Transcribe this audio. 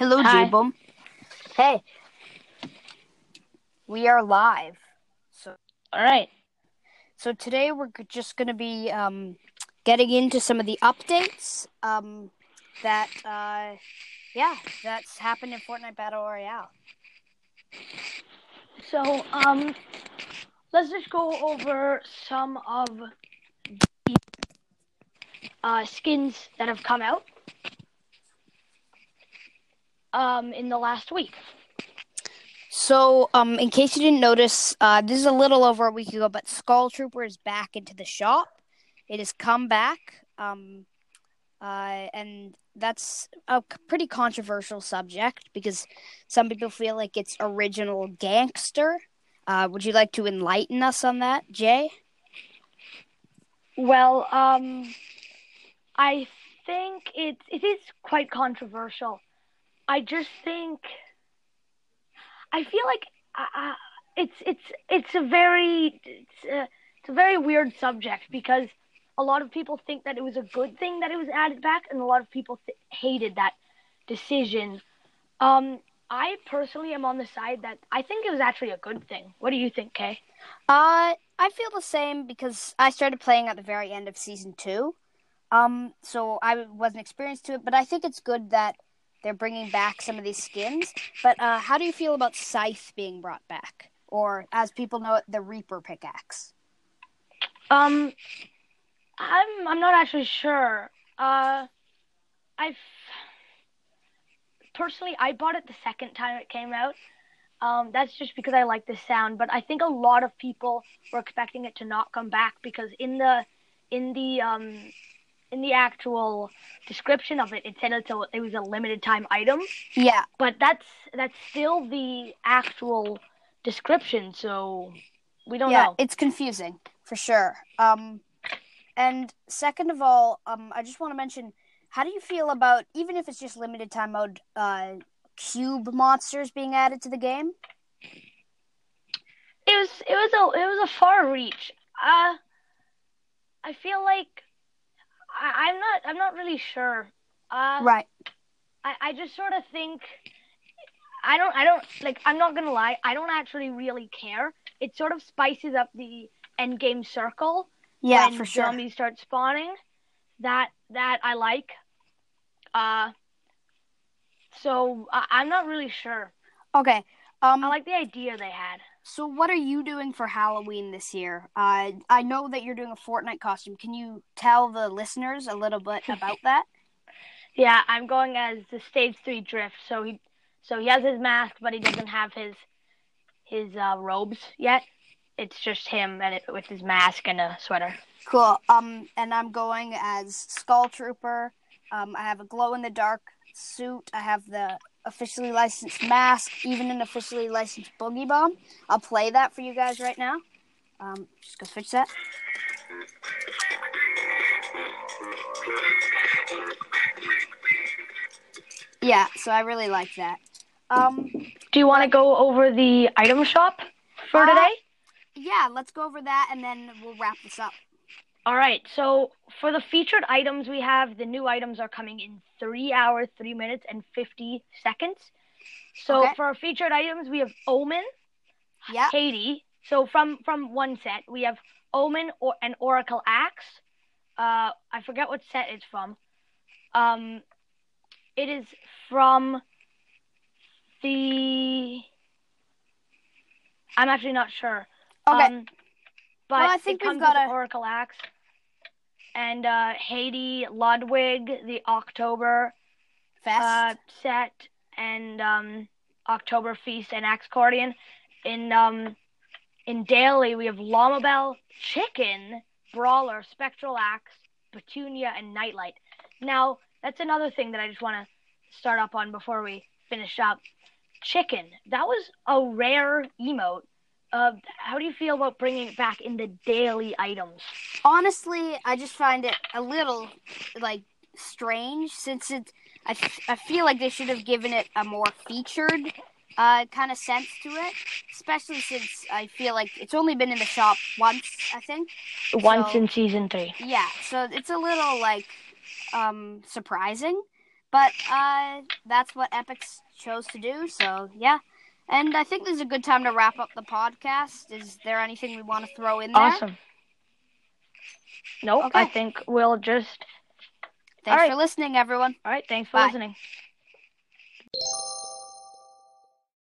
Hello, Hi. Hey. We are live. So, All right. so today we're just going to be um, getting into some of the updates um, that, uh, yeah, that's happened in Fortnite Battle Royale. So, um, let's just go over some of the uh, skins that have come out um, in the last week. So, um, in case you didn't notice, uh, this is a little over a week ago, but Skull Trooper is back into the shop. It has come back, um, uh, and that's a pretty controversial subject because some people feel like it's original gangster. Uh, would you like to enlighten us on that, Jay? Well, um, I think it it is quite controversial. I just think I feel like uh, uh, it's it's it's a very it's a, it's a very weird subject because a lot of people think that it was a good thing that it was added back, and a lot of people th- hated that decision. Um, I personally am on the side that I think it was actually a good thing. What do you think, Kay? Uh, I feel the same because I started playing at the very end of season two. Um, so I wasn't experienced to it, but I think it's good that they're bringing back some of these skins. But uh, how do you feel about Scythe being brought back, or as people know it, the Reaper pickaxe? Um, I'm I'm not actually sure. Uh, I've personally I bought it the second time it came out. Um, that's just because I like the sound, but I think a lot of people were expecting it to not come back because in the in the um in the actual description of it, it said it's a, it was a limited time item, Yeah, but that's that's still the actual description, so we don't yeah, know. it's confusing for sure. Um, and second of all, um, I just want to mention, how do you feel about even if it's just limited time mode, uh, cube monsters being added to the game? It was it was a it was a far reach. Uh, I feel like I, I'm not I'm not really sure. Uh, Right. I, I just sort of think I don't I don't like I'm not gonna lie I don't actually really care. It sort of spices up the end game circle Yeah, when for sure. zombies start spawning. That that I like. Uh, so I, I'm not really sure. Okay. Um, I like the idea they had. So, what are you doing for Halloween this year? Uh, I know that you're doing a Fortnite costume. Can you tell the listeners a little bit about that? Yeah, I'm going as the stage three drift. So he, so he has his mask, but he doesn't have his his uh, robes yet. It's just him and it, with his mask and a sweater. Cool. Um, and I'm going as Skull Trooper. Um, I have a glow in the dark suit. I have the officially licensed mask, even an officially licensed boogie bomb. I'll play that for you guys right now. Um, just go switch that. Yeah, so I really like that. Um, Do you want to go over the item shop for Uh, today? yeah, let's go over that and then we'll wrap this up. All right. So for the featured items, we have the new items are coming in three hours, three minutes, and fifty seconds. So Okay. for our featured items, we have Omen, Yeah. Katie. So from from one set, we have Omen or an Oracle Axe. Uh, I forget what set it's from. Um, it is from the. I'm actually not sure. Okay. Um, but Well, I think it we've comes got with a- Oracle Axe and uh, Heidi, Ludwig, the October Fest. uh, set, and um, October Feast and Axe Accordion. In um, in daily, we have Llama Bell, Chicken, Brawler, Spectral Axe, Petunia, and Nightlight. Now, that's another thing that I just want to start up on before we finish up. Chicken. That was a rare emote. Uh, how do you feel about bringing it back in the daily items? honestly, I just find it a little like strange since it. I, f- I feel like they should have given it a more featured uh, kind of sense to it, especially since I feel like it's only been in the shop once. I think. Once So- in season three. Yeah, so it's a little like um, surprising, But uh, that's what Epic's chose to do. So yeah, and I think this is a good time to wrap up the podcast. Is there anything we want to throw in there? Awesome. Nope. Okay. I think we'll just. Thanks right. for listening, everyone. All right. Thanks for Bye. listening.